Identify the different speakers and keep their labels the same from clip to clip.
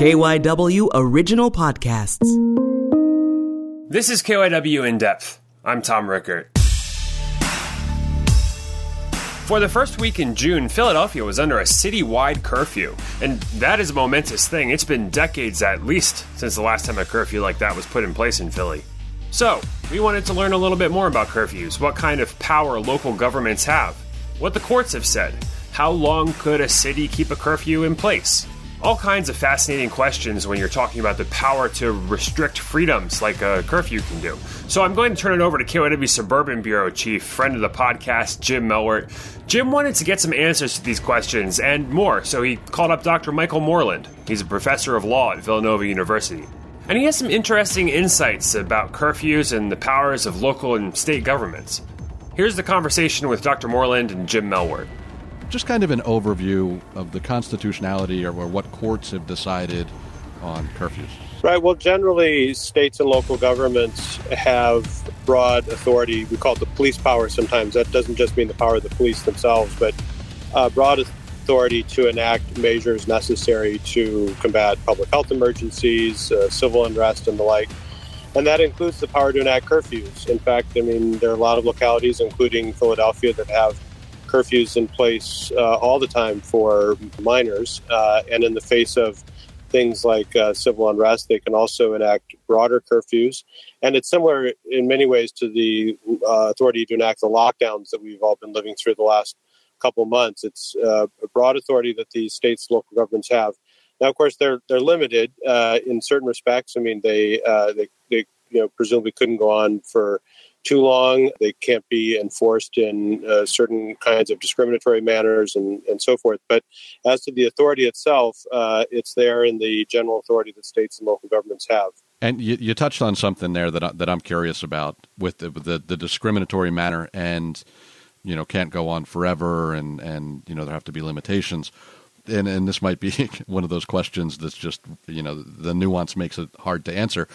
Speaker 1: KYW Original Podcasts.
Speaker 2: This is KYW In Depth. I'm Tom Rickert. For the first week in June, Philadelphia was under a citywide curfew. And that is a momentous thing. It's been decades at least since the last time a curfew like that was put in place in Philly. So, we wanted to learn a little bit more about curfews, what kind of power local governments have, what the courts have said, how long could a city keep a curfew in place? All kinds of fascinating questions when you're talking about the power to restrict freedoms like a curfew can do. So I'm going to turn it over to KYW Suburban Bureau Chief, friend of the podcast, Jim Melwert. Jim wanted to get some answers to these questions and more, so he called up Dr. Michael Moreland. He's a professor of law at Villanova University. And he has some interesting insights about curfews and the powers of local and state governments. Here's the conversation with Dr. Moreland and Jim Melwert
Speaker 3: just kind of an overview of the constitutionality or, what courts have decided on curfews.
Speaker 4: Right. Well, generally, states and local governments have broad authority. We call it the police power sometimes. That doesn't just mean the power of the police themselves, but uh, broad authority to enact measures necessary to combat public health emergencies, uh, civil unrest, and the like. And that includes the power to enact curfews. In fact, I mean, there are a lot of localities, including Philadelphia, that have curfews in place uh, all the time for minors. Uh, and in the face of things like uh, civil unrest, they can also enact broader curfews. And it's similar in many ways to the uh, authority to enact the lockdowns that we've all been living through the last couple months. It's uh, a broad authority that the states, local governments have. Now, of course, they're they're limited uh, in certain respects. I mean, they they they you know presumably couldn't go on for too long. They can't be enforced in uh, certain kinds of discriminatory manners and, and so forth. But as to the authority itself, uh, it's there in the general authority that states and local governments have.
Speaker 3: And you, you touched on something there that I, that I'm curious about with the, the, the discriminatory manner and you know can't go on forever and and you know there have to be limitations and and this might be one of those questions that's just you know the nuance makes it hard to answer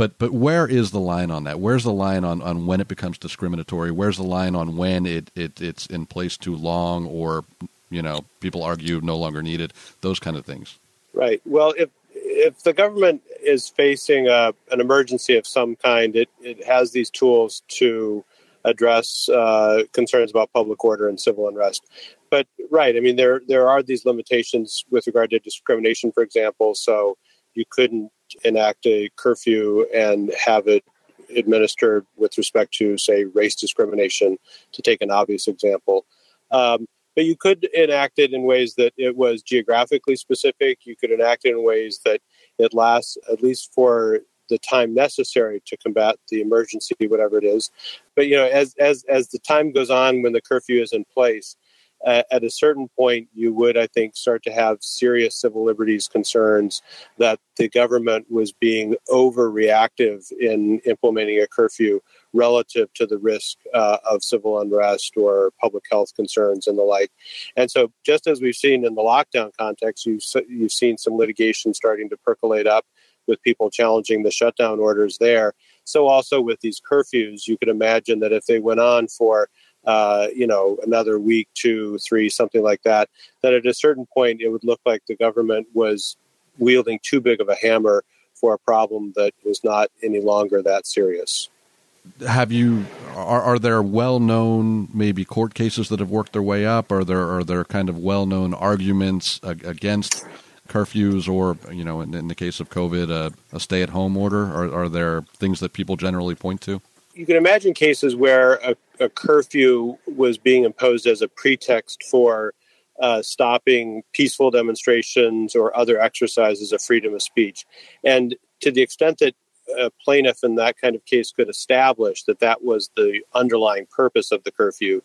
Speaker 3: but but where is the line on that? Where's the line on, on when it becomes discriminatory? Where's the line on when it, it it's in place too long or you know people argue no longer needed? Those kind of things.
Speaker 4: Right. Well, if if the government is facing a, an emergency of some kind, it, it has these tools to address uh, concerns about public order and civil unrest. But right, I mean there there are these limitations with regard to discrimination, for example. So you couldn't enact a curfew and have it administered with respect to, say, race discrimination, to take an obvious example. Um, but you could enact it in ways that it was geographically specific. You could enact it in ways that it lasts at least for the time necessary to combat the emergency, whatever it is. But you know, as as as the time goes on, when the curfew is in place, uh, at a certain point, you would, I think, start to have serious civil liberties concerns that the government was being overreactive in implementing a curfew relative to the risk uh, of civil unrest or public health concerns and the like. And so, just as we've seen in the lockdown context, you've, you've seen some litigation starting to percolate up with people challenging the shutdown orders there. So, also with these curfews, you could imagine that if they went on for uh, you know, another week, two, three, something like that, that at a certain point it would look like the government was wielding too big of a hammer for a problem that was not any longer that serious.
Speaker 3: Have you are, are there well known maybe court cases that have worked their way up? Are there are there kind of well known arguments against curfews or you know in, in the case of COVID a, a stay at home order? Are, are there things that people generally point to?
Speaker 4: You can imagine cases where a, a, curfew was being imposed as a pretext for uh, stopping peaceful demonstrations or other exercises of freedom of speech. And to the extent that a plaintiff in that kind of case could establish that that was the underlying purpose of the curfew,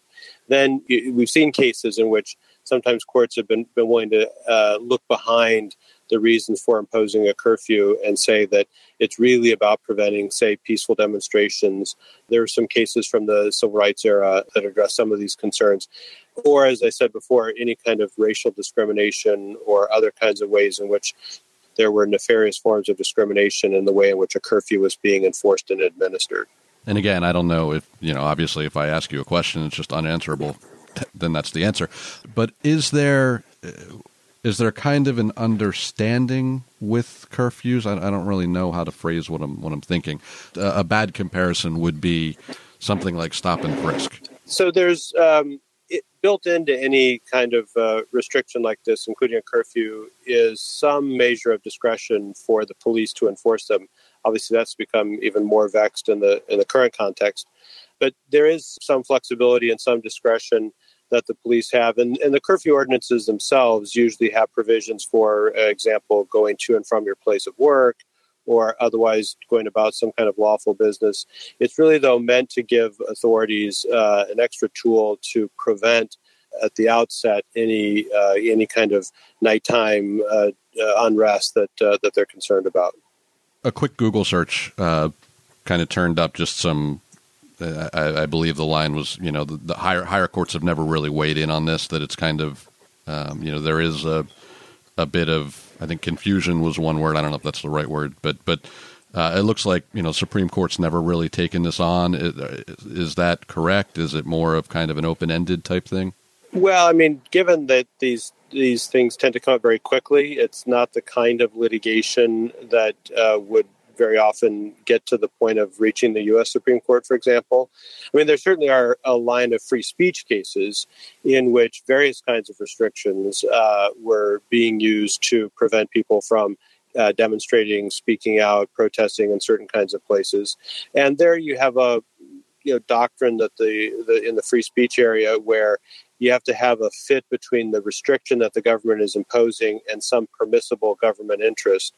Speaker 4: then we've seen cases in which sometimes courts have been, been willing to uh, look behind the reasons for imposing a curfew and say that it's really about preventing, say, peaceful demonstrations. There are some cases from the civil rights era that address some of these concerns. Or, as I said before, any kind of racial discrimination or other kinds of ways in which there were nefarious forms of discrimination in the way in which a curfew was being enforced and administered.
Speaker 3: And again, I don't know if, you know, obviously if I ask you a question, it's just unanswerable, then that's the answer. But is there is there kind of an understanding with curfews? I, I don't really know how to phrase what I'm what I'm thinking. Uh, a bad comparison would be something like stop and frisk.
Speaker 4: So there's um, it, built into any kind of uh, restriction like this, including a curfew, is some measure of discretion for the police to enforce them. Obviously, that's become even more vexed in the in the current context. But there is some flexibility and some discretion that the police have, and, and the curfew ordinances themselves usually have provisions for example, going to and from your place of work, or otherwise going about some kind of lawful business. It's really, though, meant to give authorities uh, an extra tool to prevent at the outset any uh, any kind of nighttime uh, uh unrest that uh, that they're concerned about.
Speaker 3: A quick Google search uh, kind of turned up just some. I, I, believe the line was, you know, the, the, higher higher courts have never really weighed in on this. That it's kind of, um, you know, there is a a bit of I think confusion was one word. I don't know if that's the right word, but but uh, it looks like you know Supreme Court's never really taken this on. Is, is that correct? Is it more of kind of an open ended type thing?
Speaker 4: Well, I mean, given that these these things tend to come up very quickly, it's not the kind of litigation that uh, would very often get to the point of reaching the U.S. Supreme Court, for example. I mean, there certainly are a line of free speech cases in which various kinds of restrictions uh, were being used to prevent people from uh, demonstrating, speaking out, protesting in certain kinds of places. And there you have a you know doctrine that the, the in the free speech area where you have to have a fit between the restriction that the government is imposing and some permissible government interest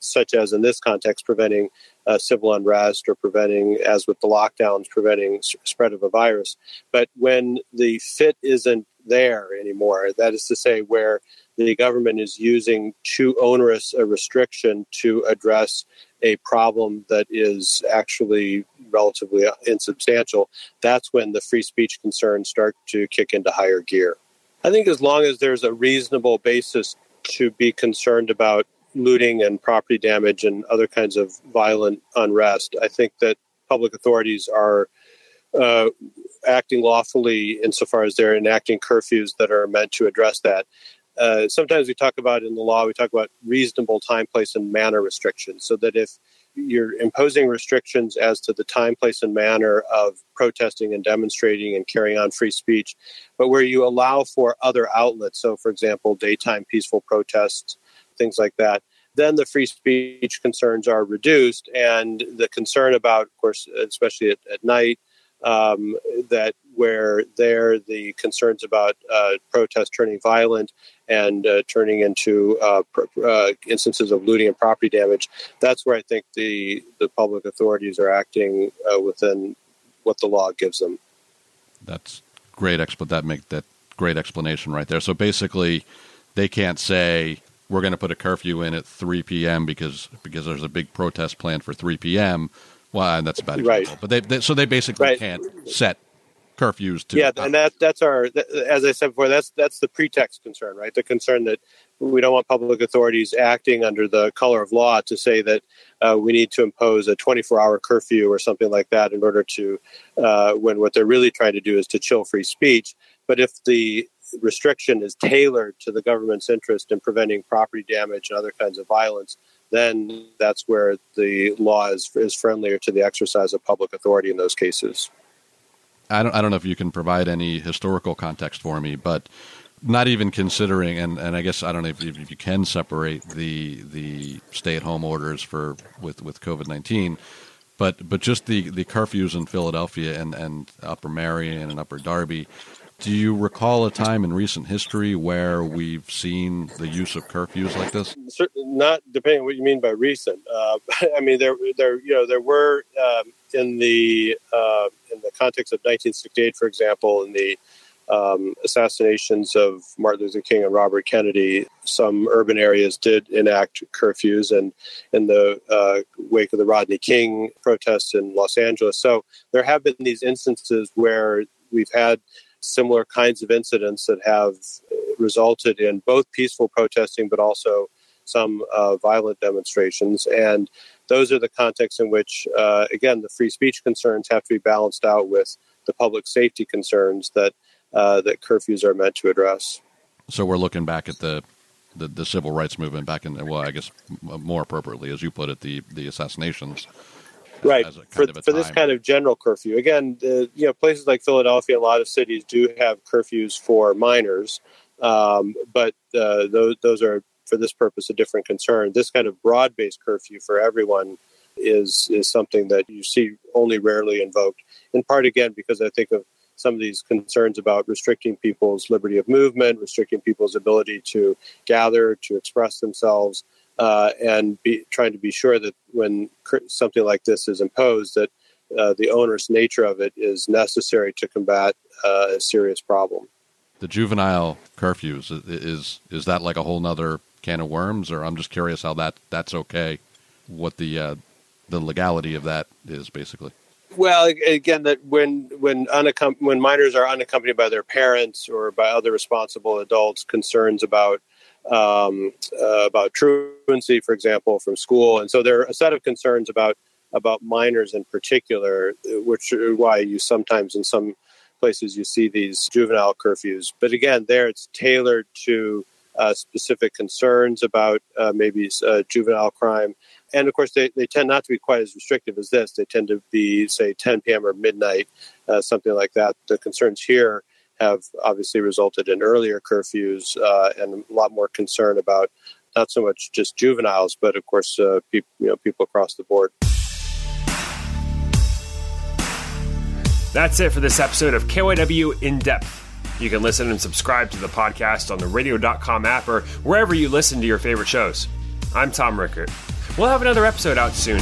Speaker 4: such as in this context, preventing uh, civil unrest or preventing, as with the lockdowns, preventing spread of a virus. But when the fit isn't there anymore, that is to say, where the government is using too onerous a restriction to address a problem that is actually relatively insubstantial, that's when the free speech concerns start to kick into higher gear. I think as long as there's a reasonable basis to be concerned about looting and property damage and other kinds of violent unrest. I think that public authorities are uh, acting lawfully insofar as they're enacting curfews that are meant to address that. Uh, sometimes we talk about in the law, we talk about reasonable time, place, and manner restrictions, so that if you're imposing restrictions as to the time, place, and manner of protesting and demonstrating and carrying on free speech, but where you allow for other outlets, so for example, daytime peaceful protests, things like that, then the free speech concerns are reduced. And the concern about, of course, especially at, at night, um, that where there the concerns about uh, protests turning violent and uh, turning into uh, uh, instances of looting and property damage, that's where I think the the public authorities are acting uh, within what the law gives them.
Speaker 3: That's great. Exp- that make that great explanation right there. So basically, they can't say we're going to put a curfew in at 3 p.m. because because there's a big protest planned for 3 p.m. Well, that's a bad example. Right. But they, they, so they basically right. can't set curfews to
Speaker 4: yeah, and that that's our as I said before, that's that's the pretext concern, right? The concern that we don't want public authorities acting under the color of law to say that uh, we need to impose a 24-hour curfew or something like that in order to uh, when what they're really trying to do is to chill free speech. But if the restriction is tailored to the government's interest in preventing property damage and other kinds of violence, then that's where the law is, is friendlier to the exercise of public authority in those cases.
Speaker 3: I don't, I don't know if you can provide any historical context for me, but not even considering, and, and I guess I don't know if, if you can separate the the stay at home orders for with, with COVID nineteen, but but just the, the curfews in Philadelphia and, and Upper Merion and Upper Darby. Do you recall a time in recent history where we've seen the use of curfews like this?
Speaker 4: Not, depending on what you mean by recent. Uh, I mean, there, there, you know, there were um, in the uh, in the context of 1968, for example, in the um, assassinations of Martin Luther King and Robert Kennedy, some urban areas did enact curfews, and in the uh, wake of the Rodney King protests in Los Angeles. So there have been these instances where we've had similar kinds of incidents that have resulted in both peaceful protesting but also some uh, violent demonstrations. And those are the contexts in which, uh, again, the free speech concerns have to be balanced out with the public safety concerns that uh, that curfews are meant to address.
Speaker 3: So we're looking back at the the, the civil rights movement back in well, I guess more appropriately, as you put it, the the assassinations.
Speaker 4: Right for for this kind of general curfew. Again, you know, places like Philadelphia, a lot of cities do have curfews for minors, um, but uh, those those are for this purpose a different concern. This kind of broad based curfew for everyone is is something that you see only rarely invoked. In part, again, because I think of some of these concerns about restricting people's liberty of movement, restricting people's ability to gather, to express themselves, uh, and be, trying to be sure that when something like this is imposed, that uh, the onerous nature of it is necessary to combat uh, a serious problem.
Speaker 3: The juvenile curfews is is that like a whole nother can of worms, or I'm just curious how that that's okay. What the uh, the legality of that is basically.
Speaker 4: Well, again, that when when unaccom- when minors are unaccompanied by their parents or by other responsible adults, concerns about um, uh, about truancy, for example, from school, and so there are a set of concerns about about minors in particular, which is why you sometimes in some places you see these juvenile curfews. But again, there it's tailored to uh, specific concerns about uh, maybe uh, juvenile crime and of course, they, they tend not to be quite as restrictive as this. They tend to be, say, 10 p.m. or midnight, uh, something like that. The concerns here have obviously resulted in earlier curfews uh, and a lot more concern about not so much just juveniles, but of course, uh, pe- you know, people across the board.
Speaker 2: That's it for this episode of KYW In Depth. You can listen and subscribe to the podcast on the radio.com app or wherever you listen to your favorite shows. I'm Tom Rickert. We'll have another episode out soon.